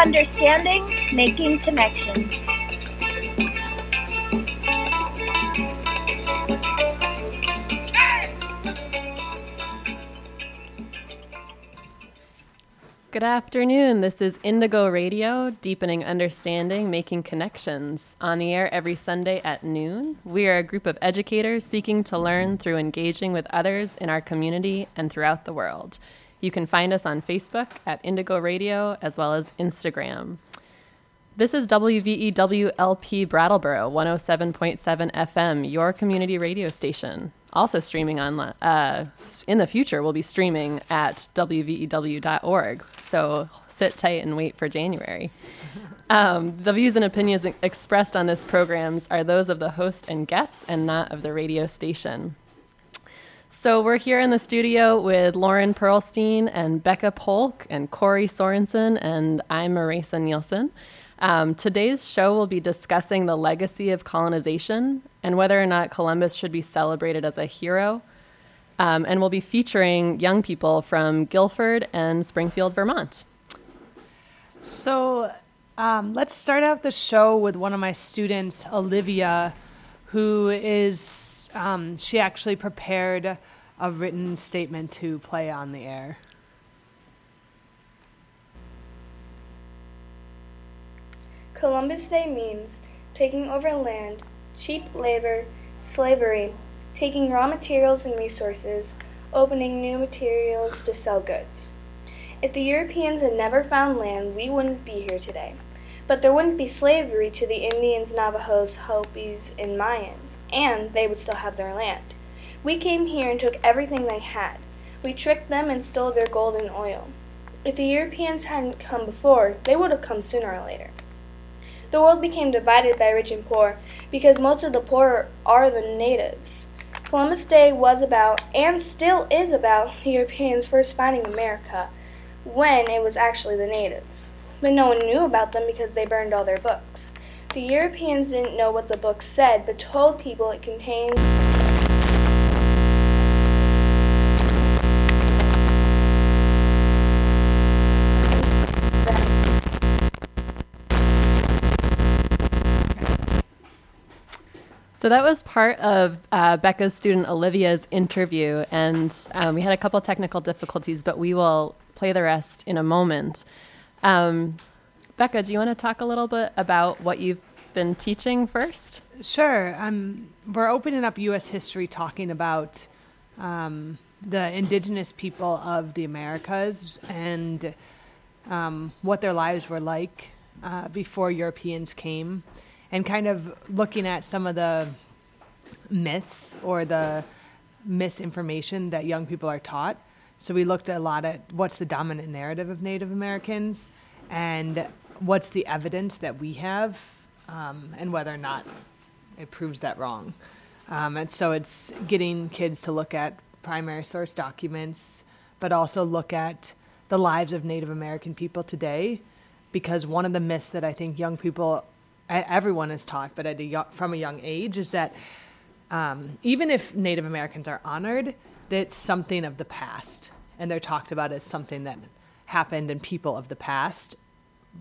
Understanding, making connections. Good afternoon. This is Indigo Radio, deepening understanding, making connections. On the air every Sunday at noon. We are a group of educators seeking to learn through engaging with others in our community and throughout the world. You can find us on Facebook at Indigo Radio as well as Instagram. This is WVEWLP Brattleboro 107.7 FM, your community radio station. Also streaming online. Uh, in the future, we'll be streaming at WVEW.org. So sit tight and wait for January. Um, the views and opinions expressed on this programs are those of the host and guests and not of the radio station. So we're here in the studio with Lauren Perlstein and Becca Polk and Corey Sorensen, and I'm Marisa Nielsen. Um, today's show will be discussing the legacy of colonization and whether or not Columbus should be celebrated as a hero. Um, and we'll be featuring young people from Guilford and Springfield, Vermont. So um, let's start out the show with one of my students, Olivia, who is, um, she actually prepared a written statement to play on the air. Columbus Day means taking over land, cheap labor, slavery, taking raw materials and resources, opening new materials to sell goods. If the Europeans had never found land, we wouldn't be here today. But there wouldn't be slavery to the Indians, Navajos, Hopis, and Mayans, and they would still have their land. We came here and took everything they had. We tricked them and stole their gold and oil. If the Europeans hadn't come before, they would have come sooner or later. The world became divided by rich and poor because most of the poor are the natives. Columbus Day was about, and still is about, the Europeans first finding America when it was actually the natives. But no one knew about them because they burned all their books. The Europeans didn't know what the books said, but told people it contained. So that was part of uh, Becca's student Olivia's interview, and um, we had a couple technical difficulties, but we will play the rest in a moment. Um, Becca, do you want to talk a little bit about what you've been teaching first? Sure. Um, we're opening up U.S. history talking about um, the indigenous people of the Americas and um, what their lives were like uh, before Europeans came and kind of looking at some of the myths or the misinformation that young people are taught. So we looked a lot at what's the dominant narrative of Native Americans and what's the evidence that we have um, and whether or not it proves that wrong. Um, and so it's getting kids to look at primary source documents, but also look at the lives of Native American people today. Because one of the myths that I think young people everyone is taught, but a, from a young age, is that um, even if Native Americans are honored, that's something of the past, and they're talked about as something that happened in people of the past,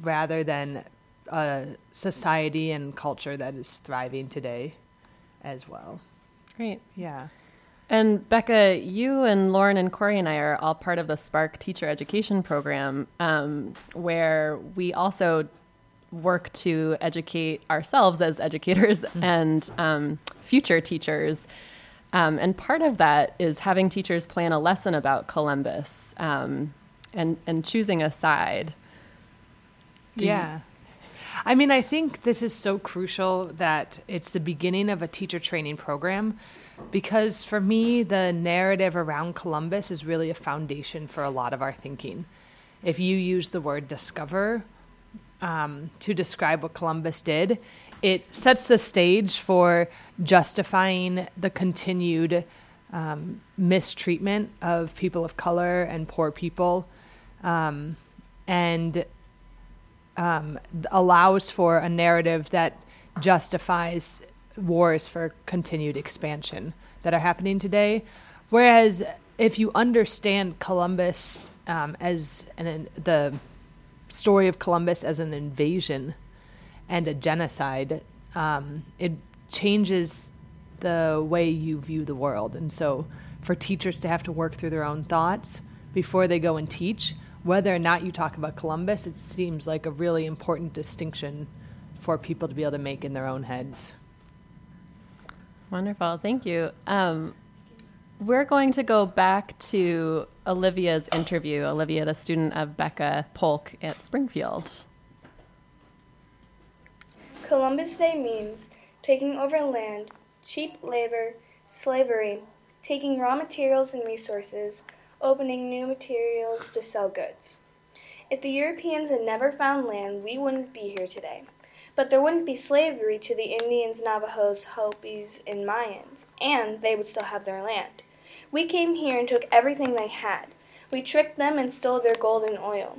rather than a society and culture that is thriving today, as well. Great. Yeah. And Becca, you and Lauren and Corey and I are all part of the Spark Teacher Education Program, um, where we also work to educate ourselves as educators mm-hmm. and um, future teachers. Um, and part of that is having teachers plan a lesson about Columbus um, and, and choosing a side. Do yeah. I mean, I think this is so crucial that it's the beginning of a teacher training program because for me, the narrative around Columbus is really a foundation for a lot of our thinking. If you use the word discover um, to describe what Columbus did, it sets the stage for justifying the continued um, mistreatment of people of color and poor people, um, and um, allows for a narrative that justifies wars for continued expansion that are happening today. Whereas if you understand Columbus um, as an, the story of Columbus as an invasion and a genocide, um, it changes the way you view the world. And so, for teachers to have to work through their own thoughts before they go and teach, whether or not you talk about Columbus, it seems like a really important distinction for people to be able to make in their own heads. Wonderful. Thank you. Um, we're going to go back to Olivia's interview. Olivia, the student of Becca Polk at Springfield. Columbus Day means taking over land, cheap labor, slavery, taking raw materials and resources, opening new materials to sell goods. If the Europeans had never found land, we wouldn't be here today. But there wouldn't be slavery to the Indians, Navajos, Hopis, and Mayans, and they would still have their land. We came here and took everything they had. We tricked them and stole their gold and oil.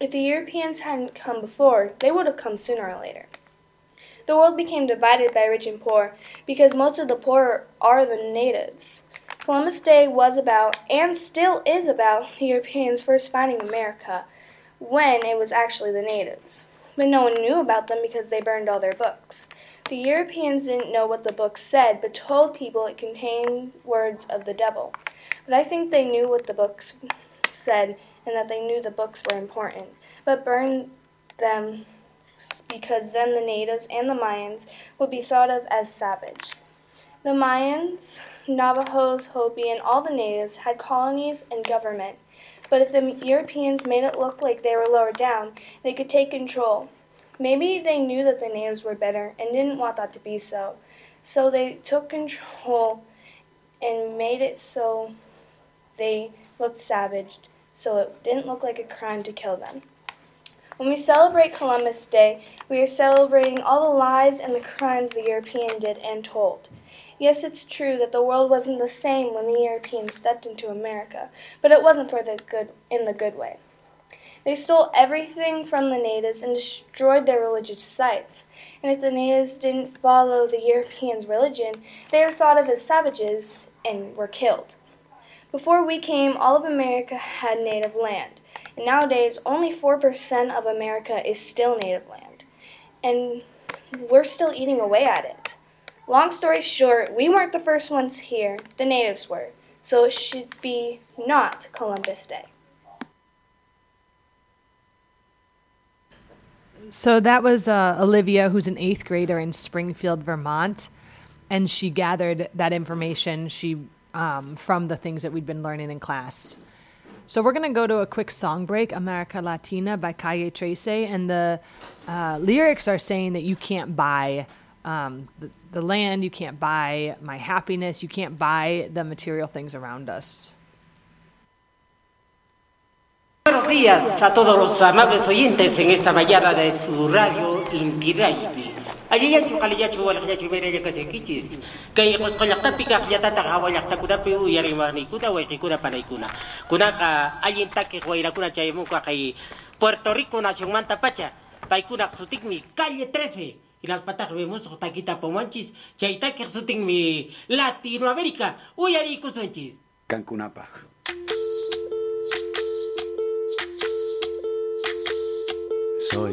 If the Europeans hadn't come before, they would have come sooner or later. The world became divided by rich and poor because most of the poor are the natives. Columbus Day was about, and still is about, the Europeans first finding America when it was actually the natives. But no one knew about them because they burned all their books. The Europeans didn't know what the books said, but told people it contained words of the devil. But I think they knew what the books said and that they knew the books were important, but burned them because then the natives and the Mayans would be thought of as savage. The Mayans, Navajos, Hopi, and all the natives had colonies and government, but if the Europeans made it look like they were lower down, they could take control. Maybe they knew that the natives were better and didn't want that to be so, so they took control and made it so they looked savage, so it didn't look like a crime to kill them. When we celebrate Columbus Day, we are celebrating all the lies and the crimes the European did and told. Yes, it's true that the world wasn't the same when the Europeans stepped into America, but it wasn't for the good in the good way. They stole everything from the natives and destroyed their religious sites. And if the natives didn't follow the Europeans' religion, they were thought of as savages and were killed. Before we came, all of America had native land. Nowadays, only 4% of America is still native land. And we're still eating away at it. Long story short, we weren't the first ones here, the natives were. So it should be not Columbus Day. So that was uh, Olivia, who's an eighth grader in Springfield, Vermont, and she gathered that information she um, from the things that we'd been learning in class. So we're going to go to a quick song break, America Latina by Calle Trece, and the uh, lyrics are saying that you can't buy um, the, the land, you can't buy my happiness, you can't buy the material things around us. Buenos días a todos los amables oyentes en esta mañana de su radio Inti Ayiyachu qalillachu walqillachu mirallakasinki chis. Kay qusqullaqtapi kaqllatataqa wallaqtakunapi uyariwarniykuna wayqikuna panaykuna. Kunaqa allin takiq wayrakuna chaymunqa kay Puerto Rico nacionmanta pacha. Paykunaq sutikmi calle 13 ilallpataq wimusqa takitapumanchis chaytakiq sutinmi latinoamérica uyariykusunchis kankunapaq soy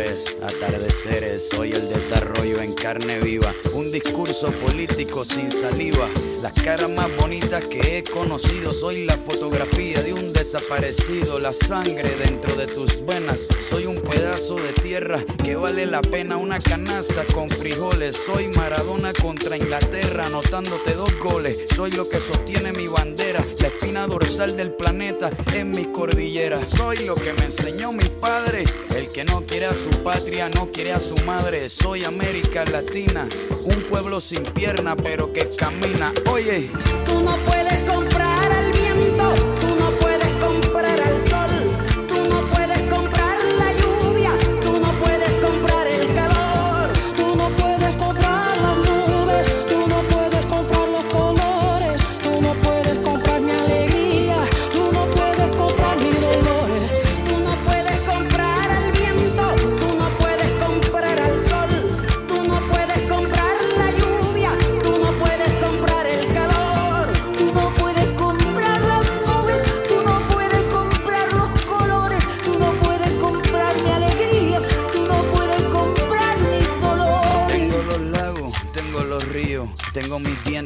atardeceres. Soy el desarrollo en carne viva, un discurso político sin saliva. Las caras más bonitas que he conocido, soy la fotografía de un desaparecido, la sangre dentro de tus venas. Soy un pedazo de tierra que vale la pena una canasta con frijoles. Soy Maradona contra Inglaterra, anotándote dos goles. Soy lo que sostiene mi bandera, la espina dorsal del planeta en mi cordillera. Soy lo que me enseñó mi padre, el que no quiere a su patria, no quiere a su madre. Soy América Latina, un pueblo sin pierna pero que camina. Oye, Tú no puedes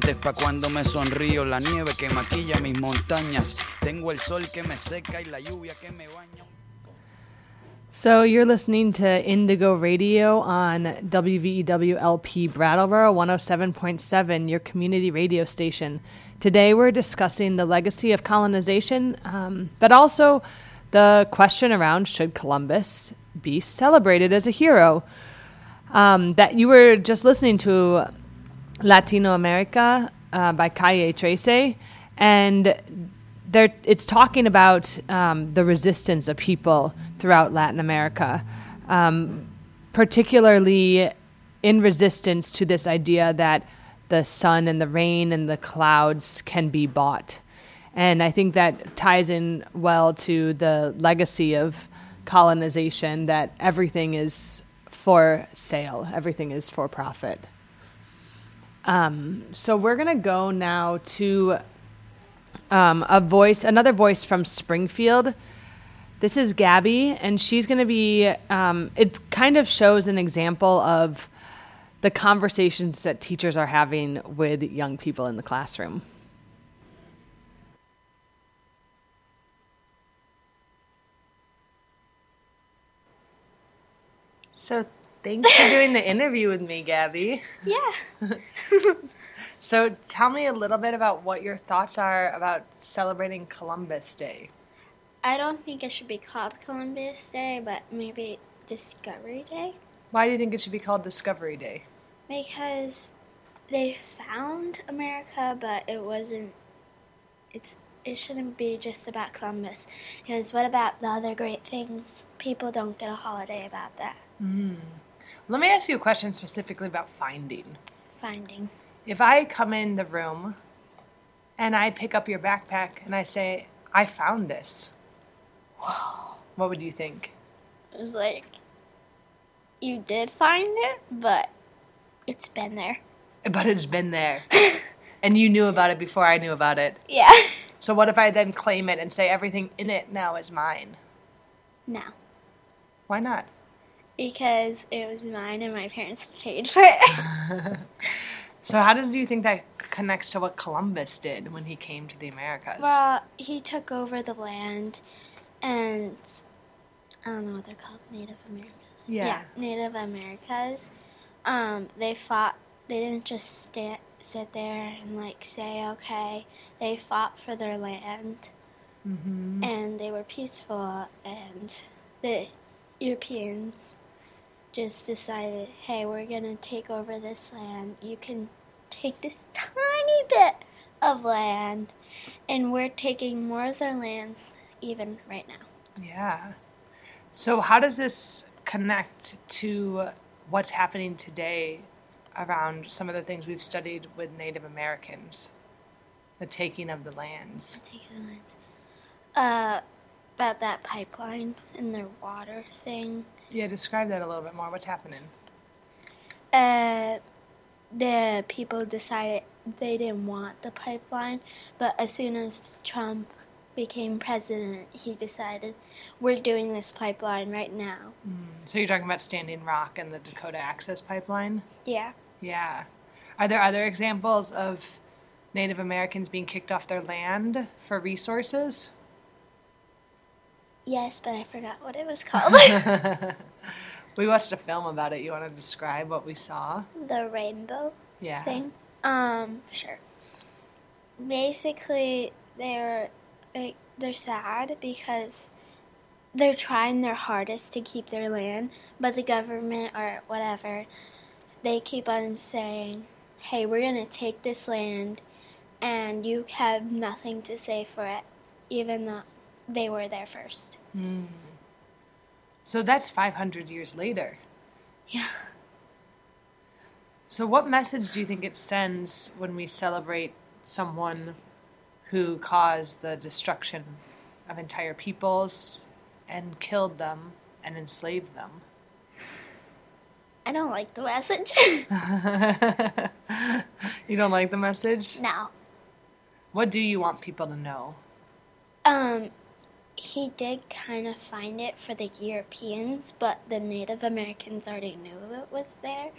lentes pa' cuando me sonrío. La nieve que maquilla mis montañas. Tengo el sol que me seca y la lluvia que me baña. So you're listening to Indigo Radio on WVEWLP Brattleboro 107.7, your community radio station. Today we're discussing the legacy of colonization, um, but also the question around should Columbus be celebrated as a hero? Um, that you were just listening to Latino America uh, by Calle Trece, and there it's talking about um, the resistance of people throughout Latin America, um, particularly in resistance to this idea that the sun and the rain and the clouds can be bought. And I think that ties in well to the legacy of colonization that everything is for sale, everything is for profit. Um, so we're going to go now to um, a voice, another voice from Springfield. This is Gabby, and she's going to be, um, it kind of shows an example of the conversations that teachers are having with young people in the classroom. So, thanks for doing the interview with me, Gabby. Yeah. So, tell me a little bit about what your thoughts are about celebrating Columbus Day. I don't think it should be called Columbus Day, but maybe Discovery Day. Why do you think it should be called Discovery Day? Because they found America, but it wasn't. It's it shouldn't be just about Columbus. Because what about the other great things? People don't get a holiday about that. Mm. Let me ask you a question specifically about finding. Finding. If I come in the room and I pick up your backpack and I say, I found this, what would you think? It was like you did find it, but it's been there. But it's been there. and you knew about it before I knew about it. Yeah. So, what if I then claim it and say everything in it now is mine? no. Why not? Because it was mine and my parents paid for it. So, how do you think that connects to what Columbus did when he came to the Americas? well, he took over the land and I don't know what they're called, Native Americans. Yeah. Native Americas. Um, they fought. They didn't just stand, sit there and like say okay. They fought for their land, hmm and they were peaceful. And the Europeans just decided, hey, we're gonna take over this land. You can take this tiny bit of land, and we're taking more of their land even right now. Yeah. So, how does this connect to what's happening today around some of the things we've studied with Native Americans? The taking of the lands. Taking the lands. Uh, about that pipeline and their water thing. Yeah, describe that a little bit more. What's happening? Uh, the people decided they didn't want the pipeline, but as soon as Trump became president, he decided we're doing this pipeline right now. So, you're talking about Standing Rock and the Dakota Access Pipeline? Yeah. Yeah. Are there other examples of Native Americans being kicked off their land for resources? Yes, but I forgot what it was called. We watched a film about it. You want to describe what we saw? the rainbow Yeah. thing. Um, for sure. Basically, they're like they're sad because they're trying their hardest to keep their land, but the government or whatever, they keep on saying, "Hey, we're gonna take this land, and you have nothing to say for it," even though they were there first. So that's 500 years later. Yeah. So, what message do you think it sends when we celebrate someone who caused the destruction of entire peoples and killed them and enslaved them? I don't like the message. you don't like the message? no. What do you want people to know? Um, he did kind of find it for the Europeans, but the Native Americans already knew it was there.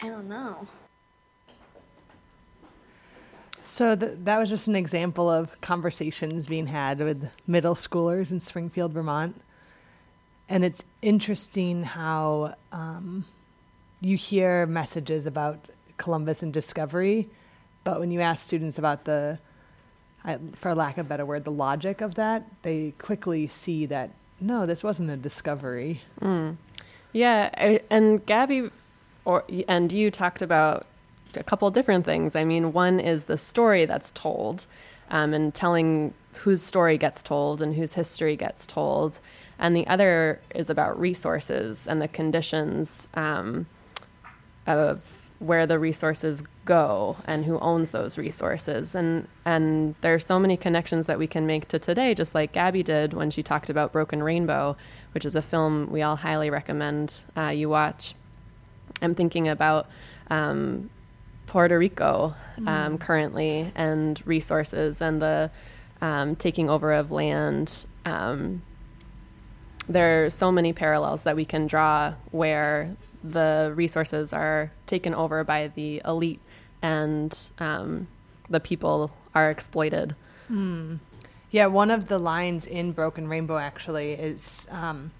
I don't know. So th- that was just an example of conversations being had with middle schoolers in Springfield, Vermont. And it's interesting how um, you hear messages about Columbus and discovery, but when you ask students about the, I, for lack of a better word, the logic of that, they quickly see that no, this wasn't a discovery. Yeah, I, and Gabby, or and you talked about a couple different things. I mean, one is the story that's told, um, and telling whose story gets told and whose history gets told, and the other is about resources and the conditions um, of where the resources go and who owns those resources. And and there are so many connections that we can make to today just like gabby did when she talked about broken rainbow which is a film we all highly recommend uh, you watch. I'm thinking about um, puerto rico um, currently and resources and the um, taking over of land. Um, there are so many parallels that we can draw where the resources are taken over by the elite and um, the people are exploited. Yeah, one of the lines in Broken Rainbow actually is um,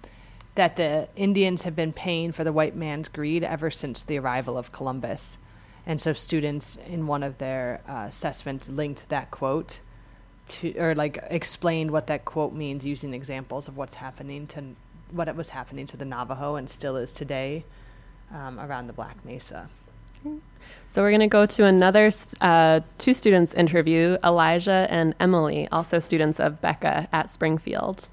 that the Indians have been paying for the white man's greed ever since the arrival of Columbus. And so students in one of their uh, assessments linked that quote to, or like explained what that quote means using examples of what's happening to, what it was happening to the Navajo and still is today um, around the Black Mesa. So we're going to go to another uh, two students interview, Elijah and Emily, also students of Becca at Springfield.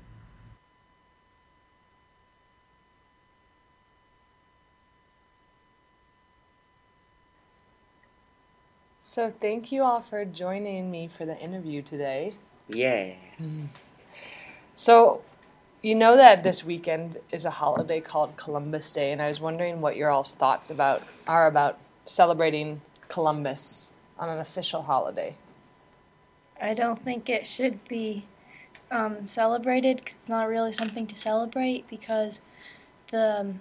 So thank you all for joining me for the interview today. Yeah. So, you know that this weekend is a holiday called Columbus Day, and I was wondering what your all's thoughts about are about celebrating Columbus on an official holiday. I don't think it should be um, celebrated 'cause it's not really something to celebrate because the um,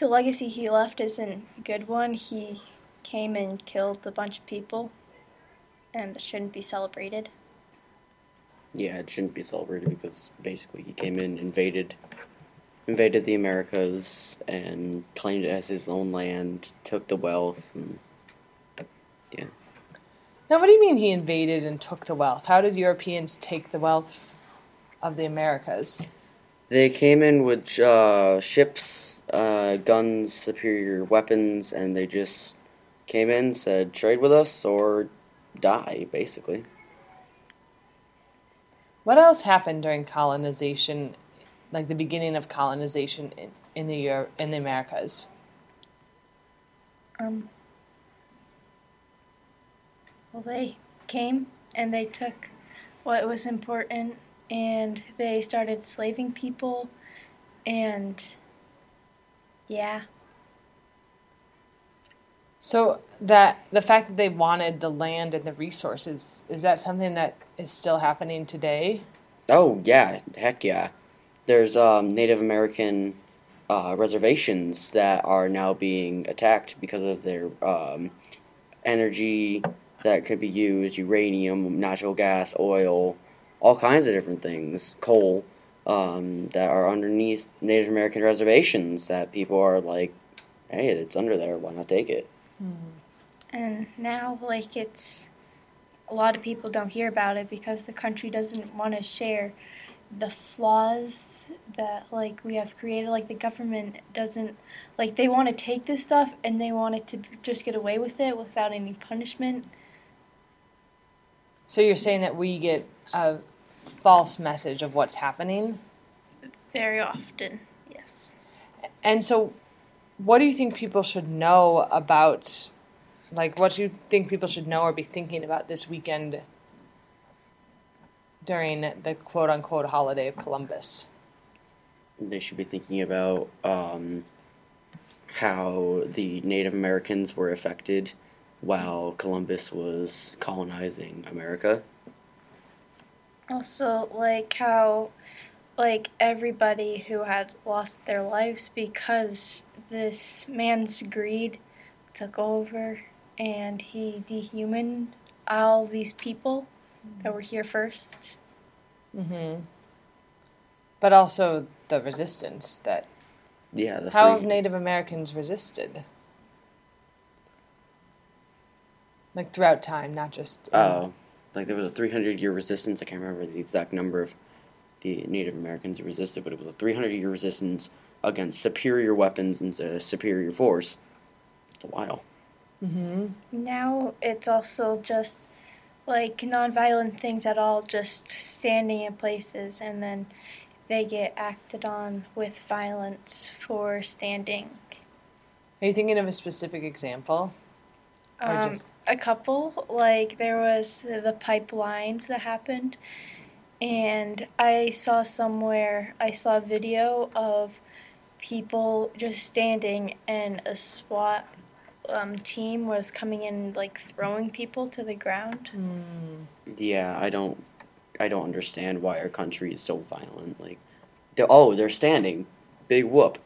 the legacy he left isn't a good one. He came and killed a bunch of people, and it shouldn't be celebrated. Yeah, it shouldn't be celebrated because basically he came in, invaded, invaded the Americas, and claimed it as his own land. Took the wealth, and yeah. Now, what do you mean he invaded and took the wealth? How did Europeans take the wealth of the Americas? They came in with uh, ships, uh, guns, superior weapons, and they just came in, said trade with us or die, basically. What else happened during colonization, like the beginning of colonization in, in the Euro- in the Americas? Um, well, they came and they took what was important and they started slaving people and yeah. So that the fact that they wanted the land and the resources is that something that is still happening today? Oh yeah, heck yeah. There's um, Native American uh, reservations that are now being attacked because of their um, energy that could be used, uranium, natural gas, oil, all kinds of different things, coal, um, that are underneath Native American reservations that people are like, hey, it's under there, why not take it? And now, like, it's a lot of people don't hear about it because the country doesn't want to share the flaws that, like, we have created. Like, the government doesn't, like, they want to take this stuff and they want it to just get away with it without any punishment. So you're saying that we get a false message of what's happening? Very often, yes. And so what do you think people should know about like what do you think people should know or be thinking about this weekend during the quote unquote holiday of Columbus? They should be thinking about um, how the Native Americans were affected while Columbus was colonizing America. Also, like how, like everybody who had lost their lives because this man's greed took over and he dehumaned all these people that were here first. Mm-hmm. But also the resistance that. Yeah, the How three- have Native Americans resisted? Like throughout time, not just. Oh, like there was a 300 year resistance. I can't remember the exact number of the Native Americans who resisted, but it was a 300 year resistance against superior weapons and superior force. It's a while. Mm-hmm. Now it's also just like nonviolent things at all, just standing in places and then they get acted on with violence for standing. Are you thinking of a specific example? Um, just- a couple, like there was the pipelines that happened, and I saw somewhere, I saw a video of people just standing, and a SWAT um, team was coming in, like throwing people to the ground. Yeah, I don't, I don't understand why our country is so violent. Like, they're, oh, they're standing, big whoop.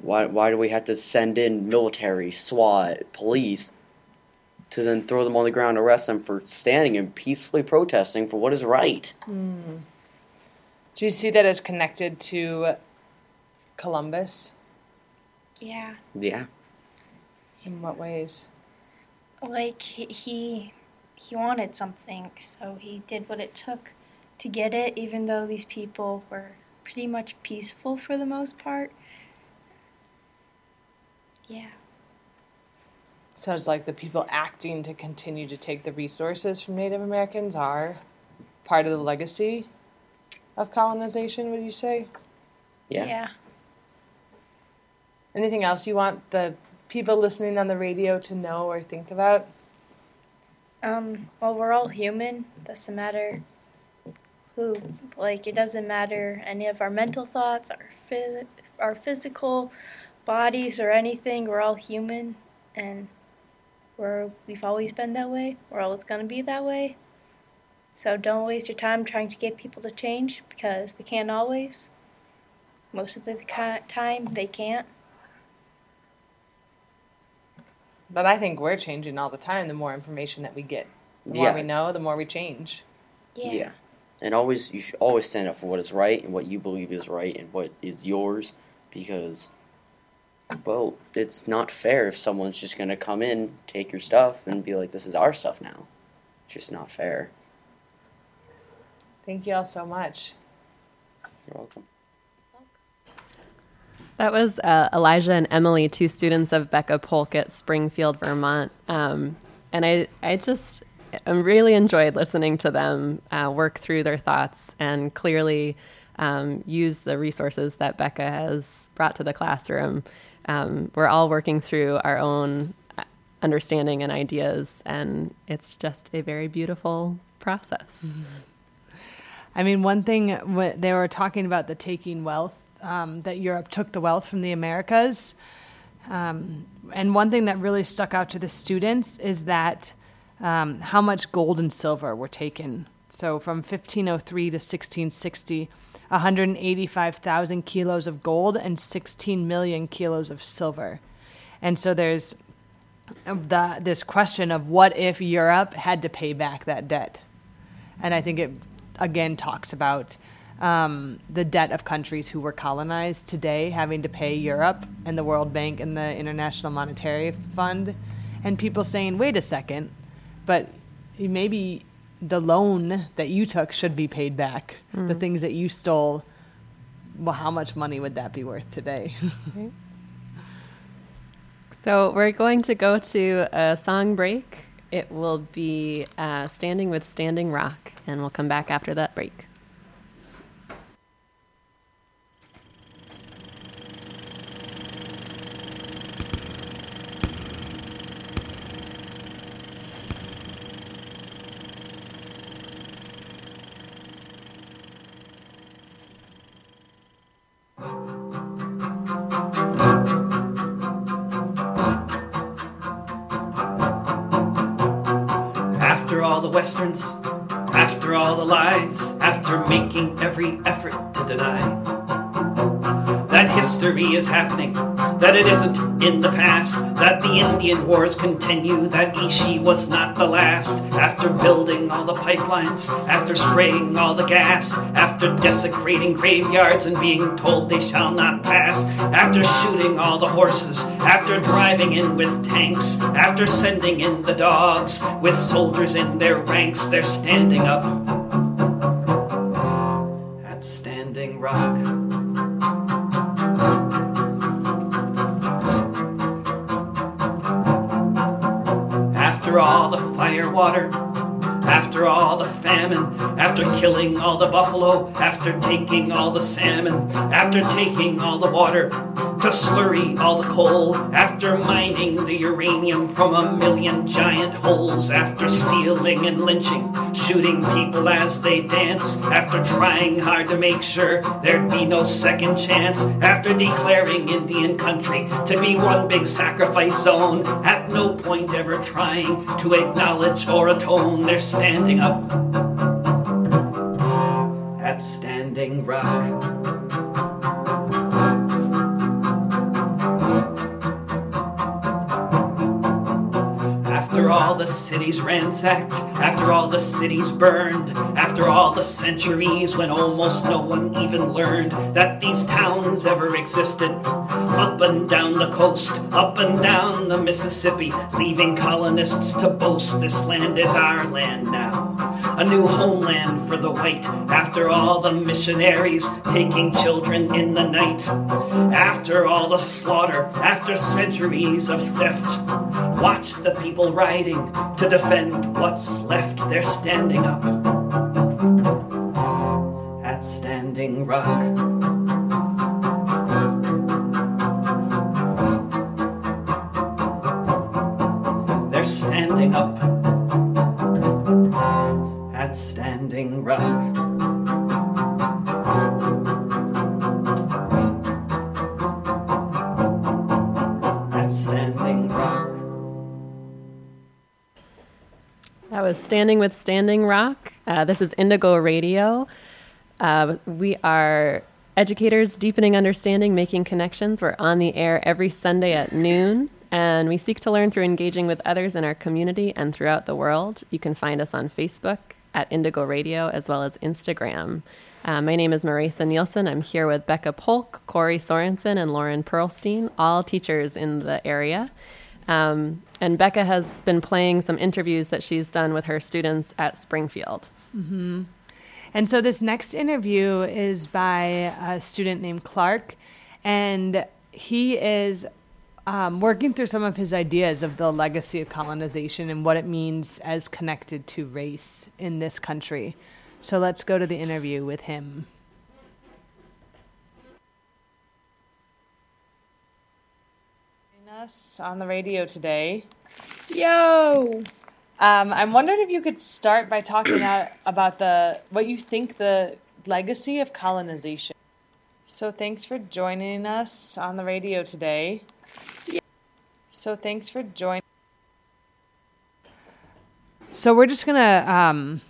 Why, why do we have to send in military, SWAT, police, to then throw them on the ground, arrest them for standing and peacefully protesting for what is right? Do you see that as connected to Columbus? Yeah, Yeah, In what ways? like he he, he wanted something, so he did what it took to get it, even though these people were pretty much peaceful for the most part. Yeah. So it's like the people acting to continue to take the resources from Native Americans are part of the legacy of colonization, would you say? yeah. Yeah. Anything else you want the people listening on the radio to know or think about? Um, well, we're all human. Doesn't matter who. Like, it doesn't matter any of our mental thoughts, our phys- our physical bodies, or anything. We're all human, and we're we've always been that way. We're always gonna be that way. So don't waste your time trying to get people to change because they can't always. Most of the time, they can't. But I think we're changing all the time the more information that we get. The more Yeah. we know, the more we change. Yeah. And always, you should always stand up for what is right and what you believe is right and what is yours because, well, it's not fair if someone's just going to come in, take your stuff, and be like, this is our stuff now. It's just not fair. Thank you all so much. You're welcome. That was uh, Elijah and Emily, two students of Becca Polk at Springfield, Vermont. Um, and I, I just really enjoyed listening to them uh, work through their thoughts and clearly um, use the resources that Becca has brought to the classroom. Um, we're all working through our own uh, understanding and ideas, and it's just a very beautiful process. I mean, one thing they were talking about the taking wealth, um, that Europe took the wealth from the Americas. Um, and one thing that really stuck out to the students is that um, how much gold and silver were taken. So from 1503 to 1660, 185,000 kilos of gold and 16 million kilos of silver. And so there's the, this question of what if Europe had to pay back that debt? And I think it again talks about um, the debt of countries who were colonized today having to pay Europe and the World Bank and the International Monetary Fund, and people saying, wait a second, but maybe the loan that you took should be paid back. The Mm. things that you stole, well, how much money would that be worth today? So we're going to go to a song break. It will be uh, Standing with Standing Rock, and we'll come back after that break. Westerns, after all the lies, after making every effort to deny that history is happening, that it isn't in the past, that the Indian wars continue, that Ishi was not the last. After building all the pipelines, after spraying all the gas, after desecrating graveyards and being told they shall not pass, after shooting all the horses, after driving in with tanks, after sending in the dogs, with soldiers in their ranks, they're standing up at Standing Rock. Fire water, after all the famine, after killing all the buffalo, after taking all the salmon, after taking all the water, to slurry all the coal, after mining the uranium from a million giant holes, after stealing and lynching, shooting people as they dance, after trying hard to make sure there'd be no second chance, after declaring Indian country to be one big sacrifice zone, at no point ever trying to acknowledge or atone, they're standing up. At Standing Rock. All the cities ransacked, after all the cities burned, after all the centuries when almost no one even learned that these towns ever existed, up and down the coast, up and down the Mississippi, leaving colonists to boast this land is our land now. A new homeland for the white, after all the missionaries taking children in the night, after all the slaughter, after centuries of theft. Watch the people riding to defend what's left. They're standing up at Standing Rock. They're standing up at Standing Rock. At Standing Rock. That was Standing with Standing Rock. Uh, this is Indigo Radio. Uh, we are educators deepening understanding, making connections. We're on the air every Sunday at noon, and we seek to learn through engaging with others in our community and throughout the world. You can find us on Facebook at Indigo Radio as well as Instagram. Uh, my name is Marisa Nielsen. I'm here with Becca Polk, Corey Sorensen, and Lauren Perlstein, all teachers in the area. Um, and Becca has been playing some interviews that she's done with her students at Springfield. hmm And so this next interview is by a student named Clark, and he is um, working through some of his ideas of the legacy of colonization and what it means as connected to race in this country. So let's go to the interview with him. us on the radio today. Yo! Um, I'm wondering if you could start by talking out about the what you think the legacy of colonization. So thanks for joining us on the radio today. So thanks for joining. So we're just gonna um,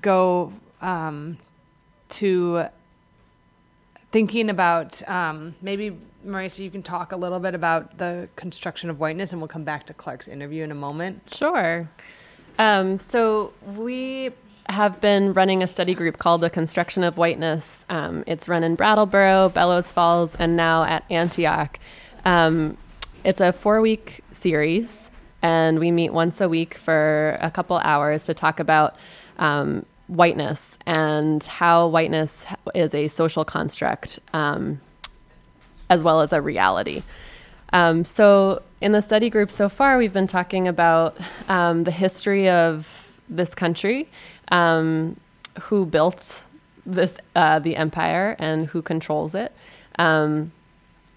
go um, to thinking about um, maybe Marisa, you can talk a little bit about the construction of whiteness, and we'll come back to Clark's interview in a moment. Sure. Um, so we have been running a study group called the Construction of Whiteness. Um, it's run in Brattleboro, Bellows Falls, and now at Antioch. Um, it's a four-week series, and we meet once a week for a couple hours to talk about um, whiteness and how whiteness is a social construct um, as well as a reality. Um, so, in the study group so far, we've been talking about um, the history of this country, um, who built this uh, the empire, and who controls it. Um,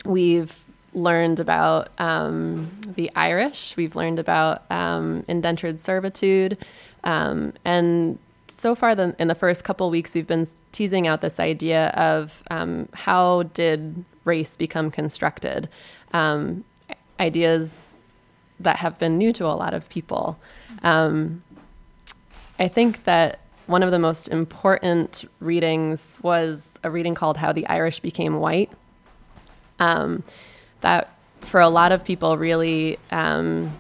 we've learned about um, the Irish. We've learned about um, indentured servitude, and so far the, in the first couple weeks, we've been teasing out this idea of how did race become constructed. Um, ideas that have been new to a lot of people. Um, I think that one of the most important readings was a reading called How the Irish Became White. um, that for a lot of people really um,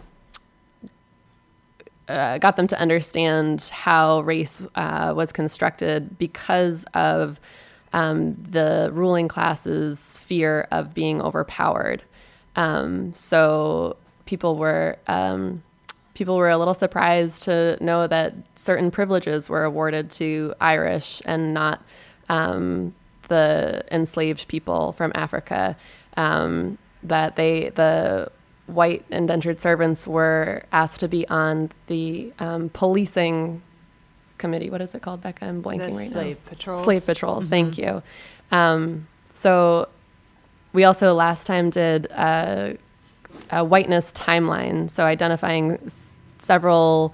uh, got them to understand how race uh, was constructed because of um, the ruling class's fear of being overpowered. Um, so people were um, people were a little surprised to know that certain privileges were awarded to Irish and not um, the enslaved people from Africa. Um, that they the white indentured servants were asked to be on the um, policing committee. What is it called, Becca? I'm blanking The right slave now. patrols. Slave patrols. Mhm. Thank you. Um, so we also last time did a, a whiteness timeline, so identifying s- several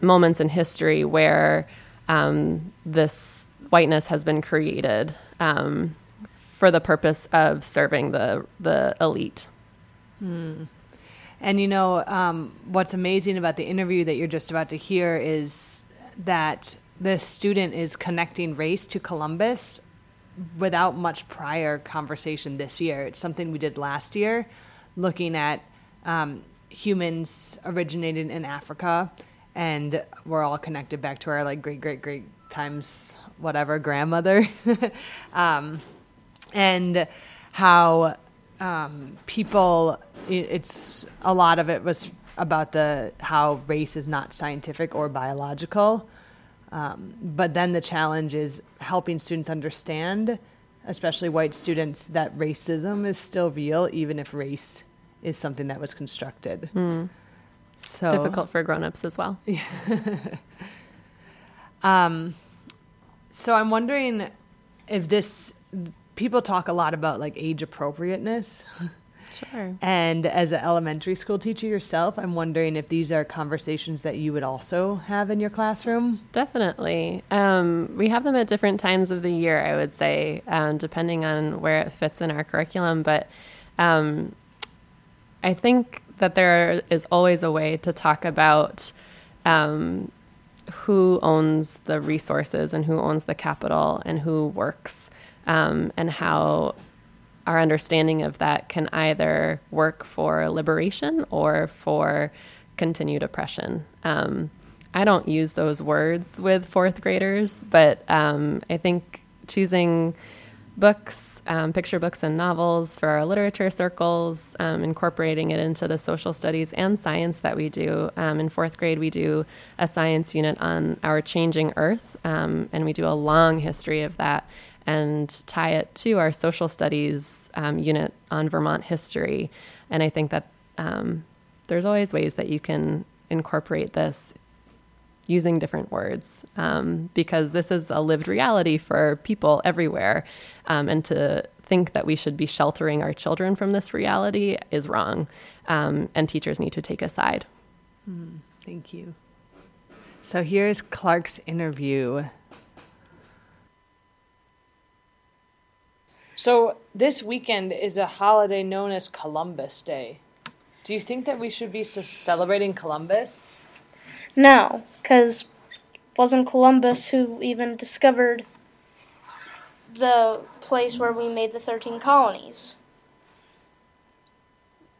moments in history where um, this whiteness has been created um, for the purpose of serving the the elite. Hmm. And you know, um, what's amazing about the interview that you're just about to hear is that the student is connecting race to Columbus without much prior conversation this year. It's something we did last year, looking at um, humans originated in Africa, and we're all connected back to our like great great great times whatever grandmother, um, and how um, people it's a lot of it was about the how race is not scientific or biological. Um, but then the challenge is helping students understand especially white students that racism is still real even if race is something that was constructed Mm. so Difficult for grown-ups as well. Yeah. um, so I'm wondering if this people talk a lot about like age appropriateness. Sure. And as an elementary school teacher yourself, I'm wondering if these are conversations that you would also have in your classroom. Definitely. Um, we have them at different times of the year, I would say, um, depending on where it fits in our curriculum. But um, I think that there is always a way to talk about um, who owns the resources and who owns the capital and who works, um, and how our understanding of that can either work for liberation or for continued oppression. Um, I don't use those words with fourth graders, but um, I think choosing books, um, picture books and novels for our literature circles, um, incorporating it into the social studies and science that we do. Um, in fourth grade, we do a science unit on our changing Earth, um, and we do a long history of that and tie it to our social studies um, unit on Vermont history. And I think that um, there's always ways that you can incorporate this using different words um, because this is a lived reality for people everywhere. Um, and to think that we should be sheltering our children from this reality is wrong. Um, and teachers need to take a side. Hmm, thank you. So here's Clark's interview. So this weekend is a holiday known as Columbus Day. Do you think that we should be celebrating Columbus? No, because wasn't Columbus who even discovered the place where we made the 13 colonies?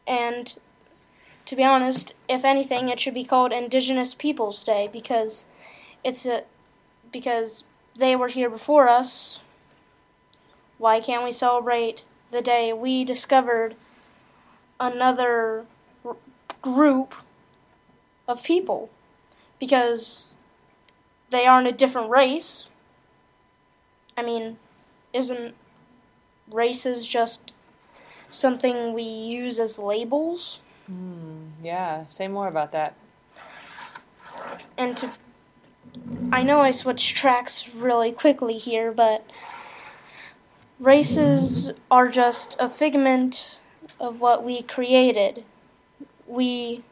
And to be honest, if anything, it should be called Indigenous Peoples Day because it's a because they were here before us. Why can't we celebrate the day we discovered another r- group of people? Because they aren't a different race. I mean, isn't races just something we use as labels? Hmm, yeah, say more about that. and to I know I switched tracks really quickly here, but races are just a figment of what we created. We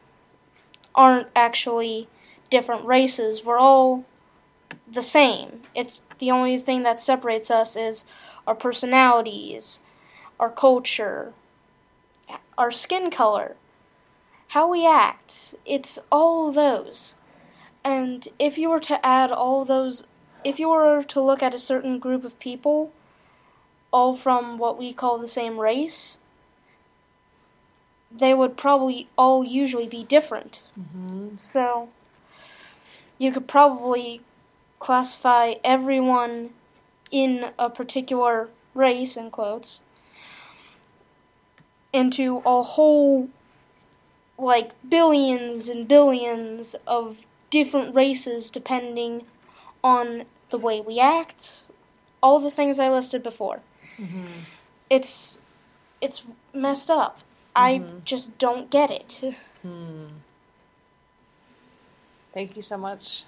aren't actually different races. We're all the same. It's the only thing that separates us is our personalities, our culture, our skin color, how we act. It's all those. And if you were to add all those, if you were to look at a certain group of people, all from what we call the same race, they would probably all usually be different. Mm-hmm. So you could probably classify everyone in a particular race, in quotes, into a whole, like, billions and billions of different races depending on the way we act, all the things I listed before. It's it's messed up. I just don't get it. Hmm. Thank you so much.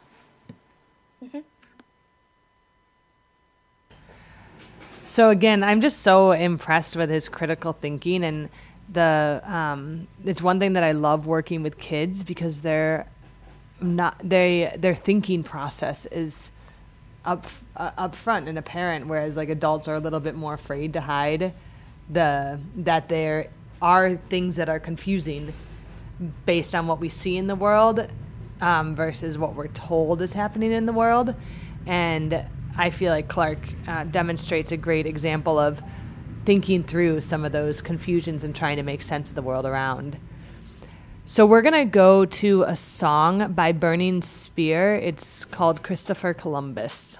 So again, I'm just so impressed with his critical thinking and the um, it's one thing that I love working with kids because they're not they their thinking process is up uh, up front and apparent whereas like adults are a little bit more afraid to hide the that there are things that are confusing based on what we see in the world um, versus what we're told is happening in the world. And I feel like Clark uh, demonstrates a great example of thinking through some of those confusions and trying to make sense of the world around. So we're going to go to a song by Burning Spear. It's called Christopher Columbus.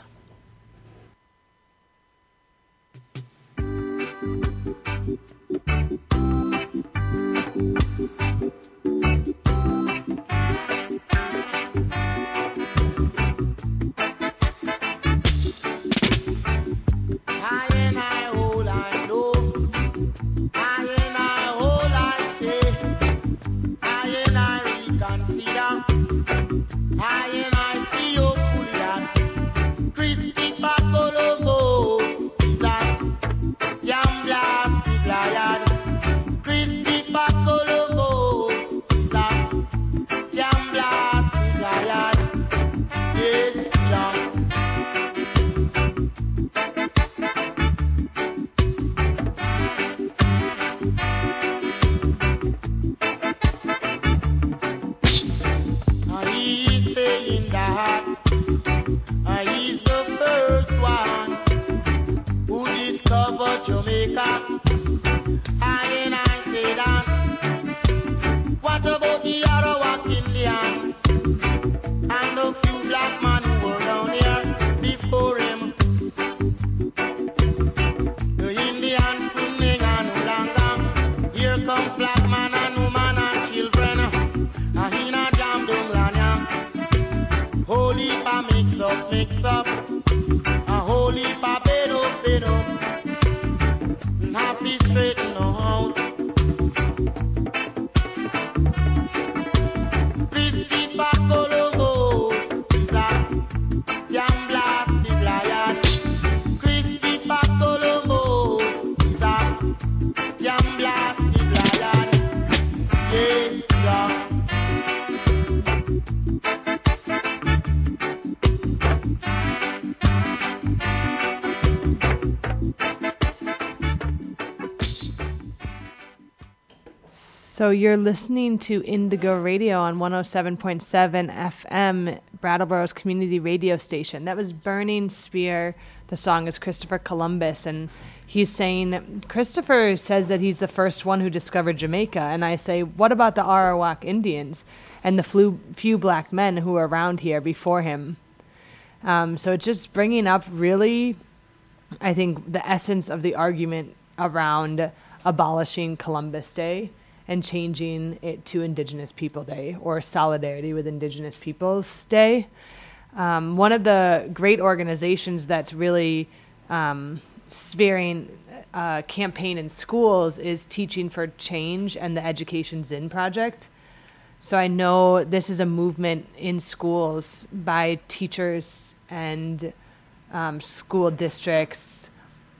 So you're listening to Indigo Radio on 107.7 FM, Brattleboro's community radio station. That was Burning Spear. The song is Christopher Columbus, and he's saying Christopher says that he's the first one who discovered Jamaica, and I say, what about the Arawak Indians and the flu- few black men who were around here before him? Um, so it's just bringing up really I think the essence of the argument around abolishing Columbus Day and changing it to Indigenous People Day or Solidarity with Indigenous Peoples Day. Um, one of the great organizations that's really um, spearing uh, campaign in schools is Teaching for Change and the Education Zinn Project. So I know this is a movement in schools by teachers and um, school districts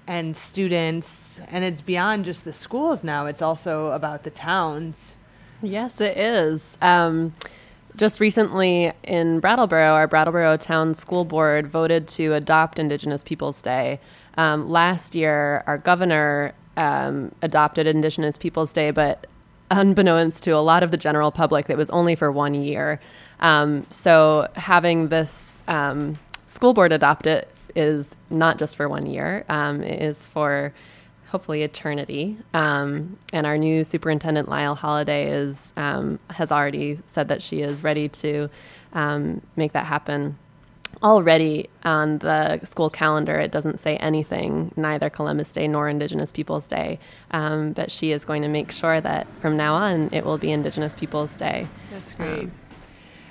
and students, and it's beyond just the schools now. It's also about the towns. Yes, it is. Um, just recently in Brattleboro, our Brattleboro Town School Board voted to adopt Indigenous Peoples Day. Um, last year, our governor um, adopted Indigenous Peoples Day, but unbeknownst to a lot of the general public, it was only for one year. Um, so having this um, school board adopt it is not just for one year. Um, it is for hopefully eternity. Um, and our new superintendent, Lyle Holiday, is um, has already said that she is ready to um, make that happen. Already on the school calendar, it doesn't say anything, neither Columbus Day nor Indigenous Peoples Day. Um, but she is going to make sure that from now on it will be Indigenous Peoples Day. That's great. Um,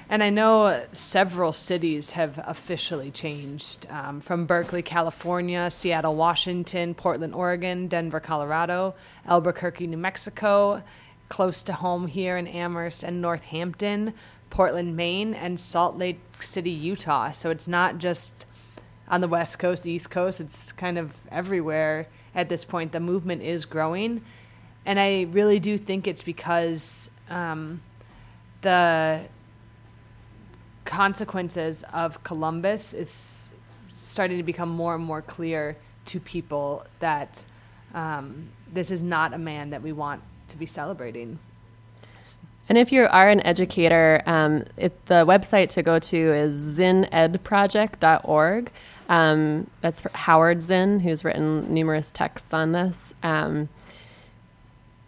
And I know several cities have officially changed um, from Berkeley, California, Seattle, Washington, Portland, Oregon, Denver, Colorado, Albuquerque, New Mexico, close to home here in Amherst and Northampton, Portland, Maine, and Salt Lake City, Utah. So it's not just on the West Coast, the East Coast, it's kind of everywhere at this point. The movement is growing. And I really do think it's because um, the consequences of Columbus is starting to become more and more clear to people that um, this is not a man that we want to be celebrating. And if you are an educator, um, it, the website to go to is zinnedproject.org. Um, that's Howard Zinn, who's written numerous texts on this. Um,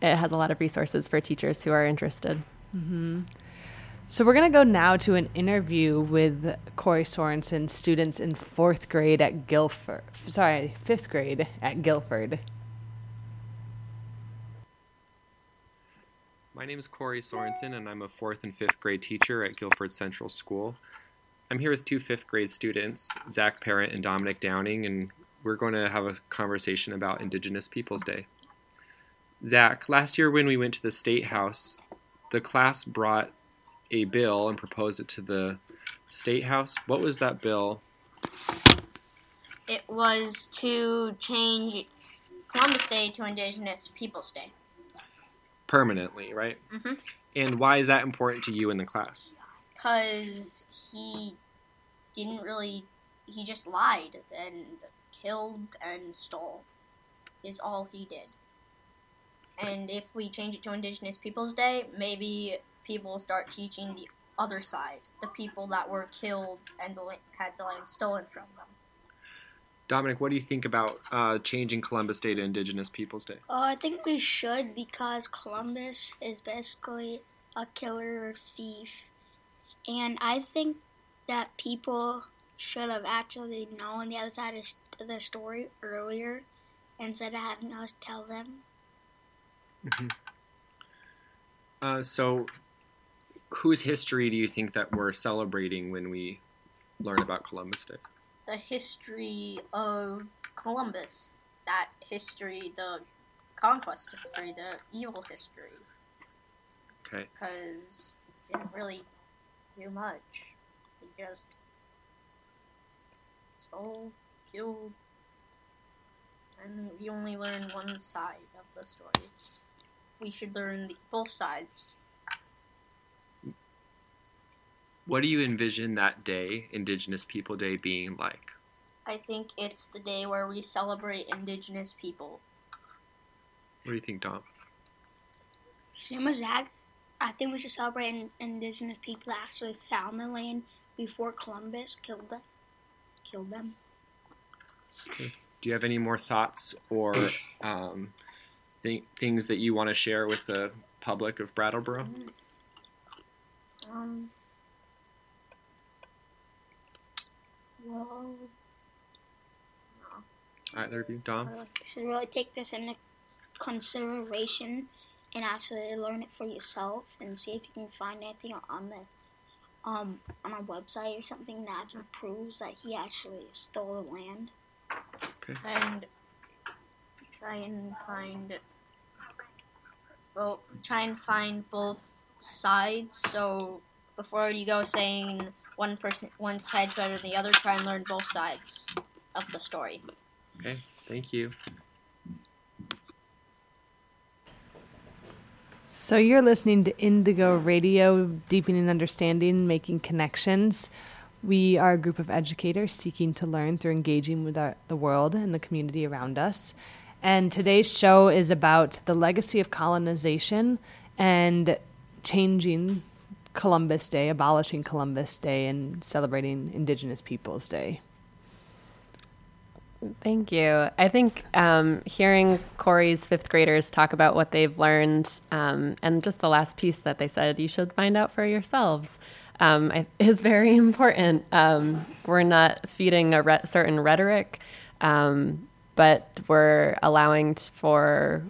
it has a lot of resources for teachers who are interested. hmm So we're going to go now to an interview with Corey Sorensen, students in fourth grade at Guilford. Sorry, fifth grade at Guilford. My name is Corey Sorensen, and I'm a fourth and fifth grade teacher at Guilford Central School. I'm here with two fifth grade students, Zach Parent and Dominic Downing, and we're going to have a conversation about Indigenous Peoples Day. Zach, last year when we went to the State House, the class brought a bill and proposed it to the State House. What was that bill? It was to change Columbus Day to Indigenous Peoples Day. Permanently, right? Mm-hmm. And why is that important to you in the class? Because he didn't really, he just lied and killed and stole, is all he did. And if we change it to Indigenous Peoples Day, maybe people start teaching the other side, the people that were killed and the, had the land stolen from them. Dominic, what do you think about uh, changing Columbus Day to Indigenous Peoples Day? Uh, I think we should because Columbus is basically a killer or thief. And I think that people should have actually known the other side of the story earlier instead of having us tell them. Mhm. Uh, so, whose history do you think that we're celebrating when we learn about Columbus Day? The history of Columbus, that history, the conquest history, the evil history, Okay. because didn't really do much. He just stole, killed, and we only learn one side of the story. We should learn the, both sides. What do you envision that day, Indigenous People Day, being like? I think it's the day where we celebrate Indigenous people. What do you think, Dom? Same as Zach, I think we should celebrate in- indigenous people that actually found the land before Columbus killed them. Killed them. Okay. Do you have any more thoughts or um, th- things that you want to share with the public of Brattleboro? Um. Well, Either of you, Dom? You should really take this into consideration and actually learn it for yourself and see if you can find anything on the um on a website or something that actually proves that he actually stole the land. Okay. and try and find. Well, try and find both sides. So before you go saying one person, one side's better than the other, try and learn both sides of the story. Okay, thank you. So you're listening to Indigo Radio, deepening understanding, making connections. We are a group of educators seeking to learn through engaging with our, the world and the community around us. And today's show is about the legacy of colonization and changing Columbus Day, abolishing Columbus Day, and celebrating Indigenous Peoples Day. Thank you. I think um, hearing Corey's fifth graders talk about what they've learned um, and just the last piece that they said, you should find out for yourselves, um, is very important. Um, we're not feeding a re- certain rhetoric, um, but we're allowing t- for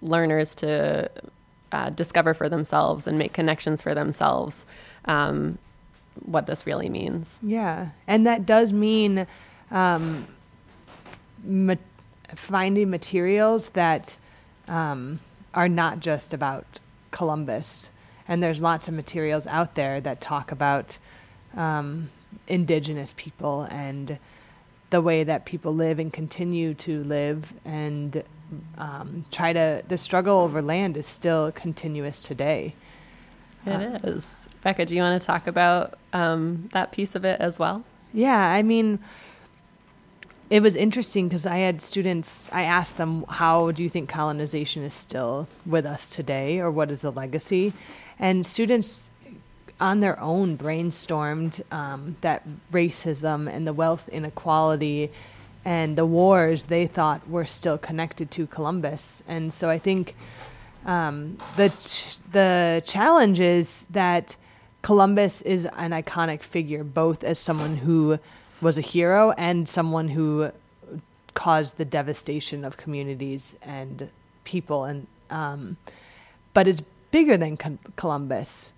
learners to uh, discover for themselves and make connections for themselves um, what this really means. Yeah, and that does mean um, ma- finding materials that um, are not just about Columbus. And there's lots of materials out there that talk about um, indigenous people and the way that people live and continue to live and um, try to. The struggle over land is still continuous today. It is. Becca, do you want to talk about um, that piece of it as well? Yeah, I mean, it was interesting because I had students, I asked them, how do you think colonization is still with us today, or what is the legacy? And students on their own brainstormed um, that racism and the wealth inequality and the wars they thought were still connected to Columbus. And so I think um, the ch- the challenge is that Columbus is an iconic figure, both as someone who was a hero and someone who caused the devastation of communities and people, and um, but it's bigger than Columbus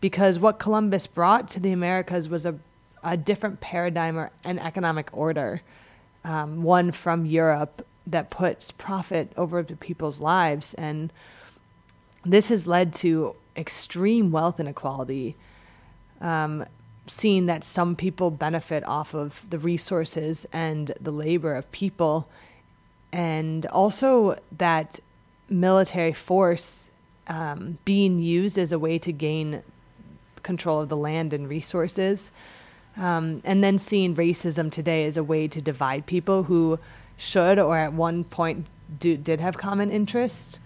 because what Columbus brought to the Americas was a a different paradigm or an economic order, um, one from Europe that puts profit over people's lives and this has led to extreme wealth inequality, um, seeing that some people benefit off of the resources and the labor of people, and also that military force um, being used as a way to gain control of the land and resources. Um, and then seeing racism today as a way to divide people who should or at one point do, did have common interests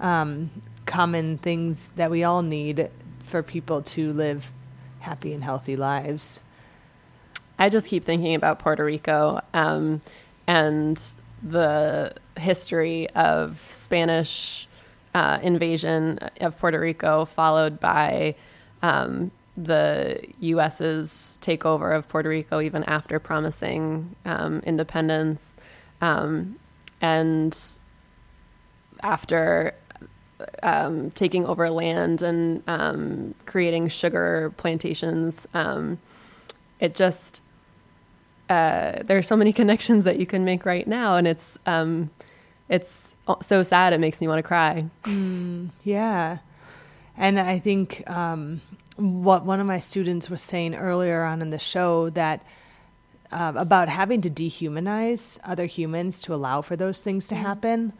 um, common things that we all need for people to live happy and healthy lives. I just keep thinking about Puerto Rico um, and the history of Spanish uh, invasion of Puerto Rico, followed by um, the U.S.'s takeover of Puerto Rico, even after promising um, independence, um, and after um, taking over land and um, creating sugar plantations. Um, it just uh, there are so many connections that you can make right now, and it's um, it's so sad. It makes me want to cry. Mm, yeah, and I think what one of my students was saying earlier on in the show that. Uh, about having to dehumanize other humans to allow for those things to happen.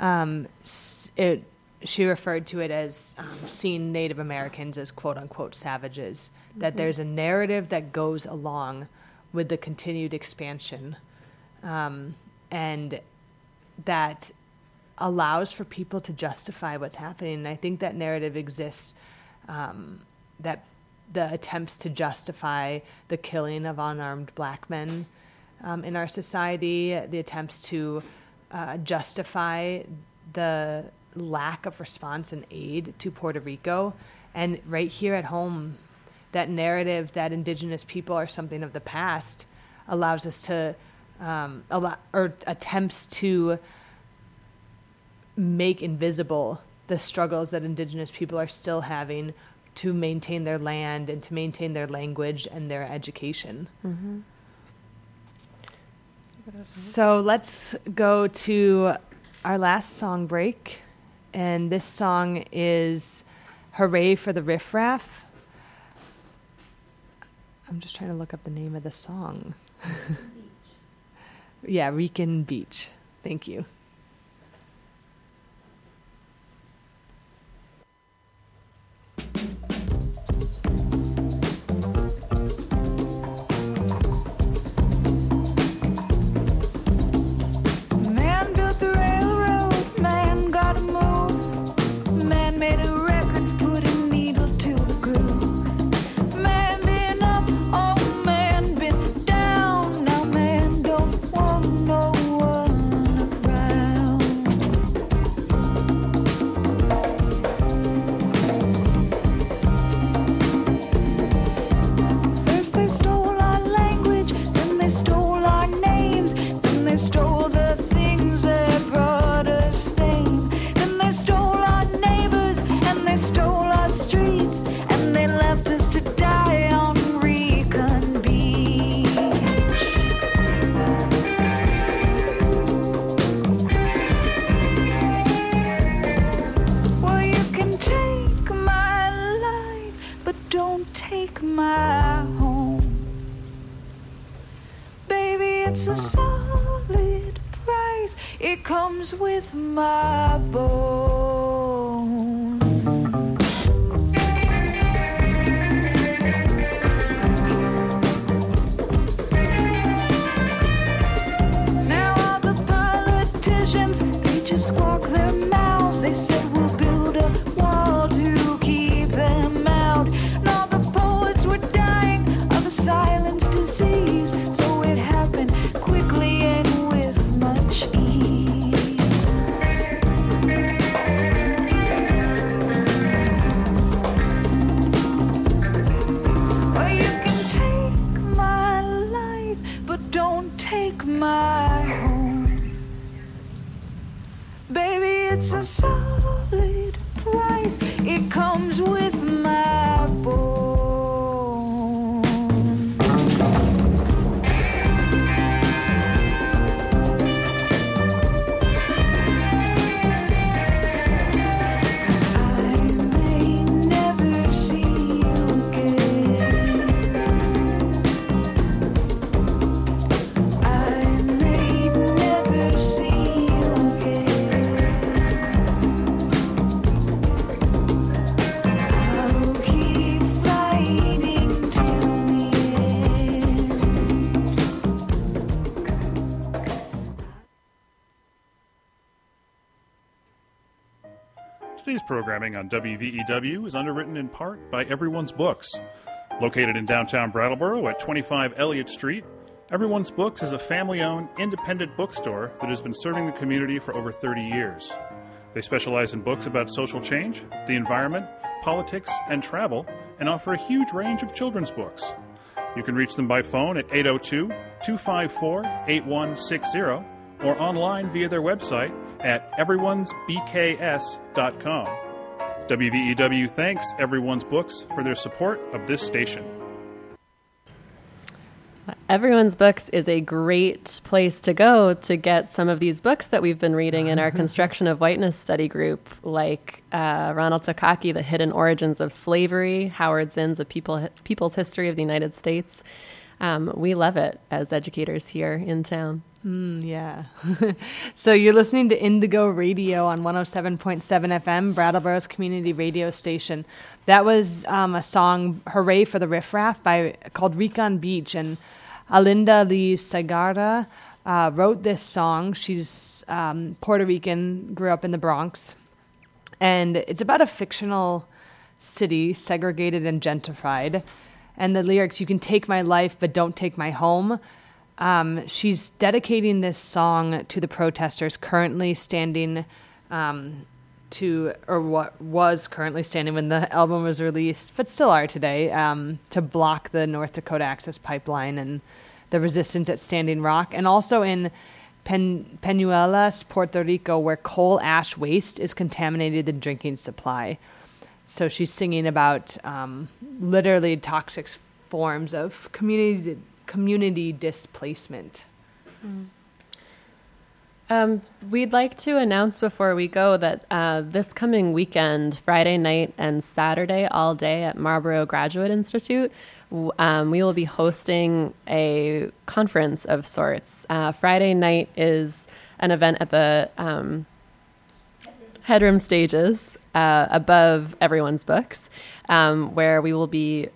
Um, it she referred to it as um, seeing Native Americans as quote unquote savages. That Mhm. there's a narrative that goes along with the continued expansion, um, and that allows for people to justify what's happening. And I think that narrative exists. Um, that the attempts to justify the killing of unarmed black men um, in our society, the attempts to uh, justify the lack of response and aid to Puerto Rico. And right here at home, that narrative that indigenous people are something of the past allows us to, um, allow, or attempts to make invisible the struggles that indigenous people are still having to maintain their land and to maintain their language and their education. Mm-hmm. So let's go to our last song break. And this song is Hurray for the Riff Raff. I'm just trying to look up the name of the song. yeah, Rican Beach. Thank you. It's a solid price. It comes programming on WVEW is underwritten in part by Everyone's Books. Located in downtown Brattleboro at 25 Elliot Street, Everyone's Books is a family owned, independent bookstore that has been serving the community for over 30 years. They specialize in books about social change, the environment, politics, and travel, and offer a huge range of children's books. You can reach them by phone at 802 254 8160 or online via their website at everyone'sbks.com. WVEW thanks Everyone's Books for their support of this station. Everyone's Books is a great place to go to get some of these books that we've been reading in our Construction of Whiteness study group, like uh, Ronald Takaki, The Hidden Origins of Slavery, Howard Zinn's A People, People's History of the United States. Um, we love it as educators here in town. Mm, yeah. so you're listening to Indigo Radio on 107.7 FM, Brattleboro's community radio station. That was um, a song, "Hurray for the Riff Raff," by called "Rican Beach," and Alynda Lee Segarra uh, wrote this song. She's um, Puerto Rican, grew up in the Bronx, and it's about a fictional city, segregated and gentrified. And the lyrics, "You can take my life, but don't take my home." Um, she's dedicating this song to the protesters currently standing um, to, or what was currently standing when the album was released, but still are today, um, to block the North Dakota Access Pipeline and the resistance at Standing Rock, and also in Pen- Peñuelas, Puerto Rico, where coal ash waste is contaminated the drinking supply. So she's singing about um, literally toxic forms of community community displacement. Um, we'd like to announce before we go that uh, this coming weekend, Friday night and Saturday, all day at Marlboro Graduate Institute, um, we will be hosting a conference of sorts. Uh, Friday night is an event at the um, headroom stages uh, above everyone's books, um, where we will be.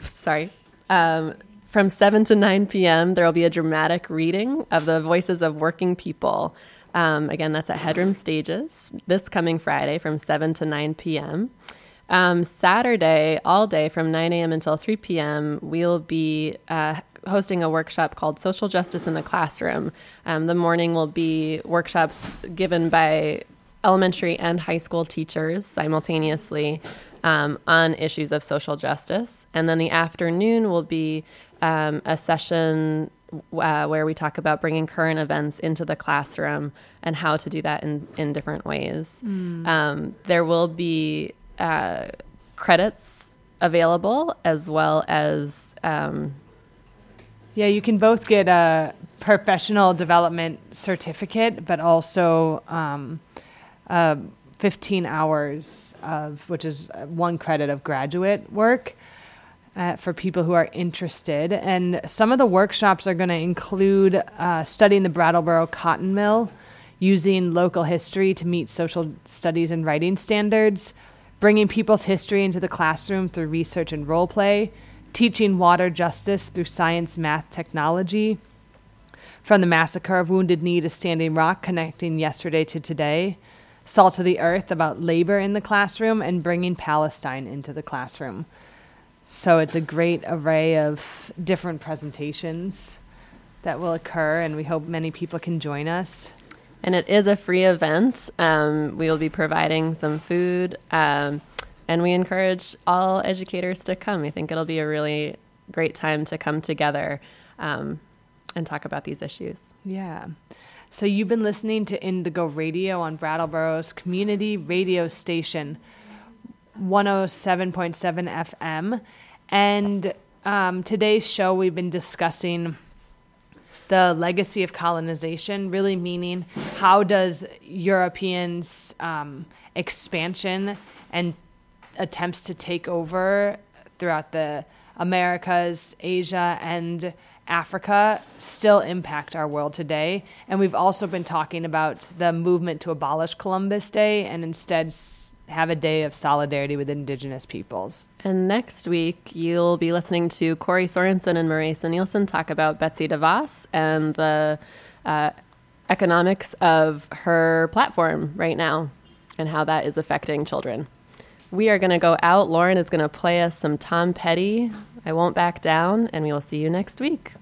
Sorry. Um, from 7 to 9 p.m., there will be a dramatic reading of the voices of working people. Um, again, that's at Headroom Stages this coming Friday from 7 to 9 p.m. Um, Saturday, all day from 9 a.m. until 3 p.m., we'll be uh, hosting a workshop called Social Justice in the Classroom. Um, the morning will be workshops given by elementary and high school teachers simultaneously um, on issues of social justice. And then the afternoon will be um, a session uh, where we talk about bringing current events into the classroom and how to do that in, in different ways. Mm. Um, there will be uh, credits available as well as. Um, Yeah, you can both get a professional development certificate, but also um, uh, 15 hours of, which is uh, one credit of graduate work uh, for people who are interested. And some of the workshops are going to include uh, studying the Brattleboro cotton mill, using local history to meet social studies and writing standards, bringing people's history into the classroom through research and role play, teaching water justice through science, math, technology. From the massacre of Wounded Knee to Standing Rock, connecting yesterday to today. Salt of the Earth about labor in the classroom and bringing Palestine into the classroom. So it's a great array of different presentations that will occur, and we hope many people can join us. And it is a free event. Um, we will be providing some food, um, and we encourage all educators to come. I think it'll be a really great time to come together um, and talk about these issues. Yeah. So you've been listening to Indigo Radio on Brattleboro's community radio station, 107.7 FM. And um, today's show, we've been discussing the legacy of colonization, really meaning how does Europeans' um, expansion and attempts to take over throughout the Americas, Asia, and Africa still impact our world today. And we've also been talking about the movement to abolish Columbus Day and instead have a day of solidarity with Indigenous peoples. And next week, you'll be listening to Corey Sorensen and Marisa Nielsen talk about Betsy DeVos and the uh, economics of her platform right now and how that is affecting children. We are going to go out. Lauren is going to play us some Tom Petty. I won't back down, and we will see you next week.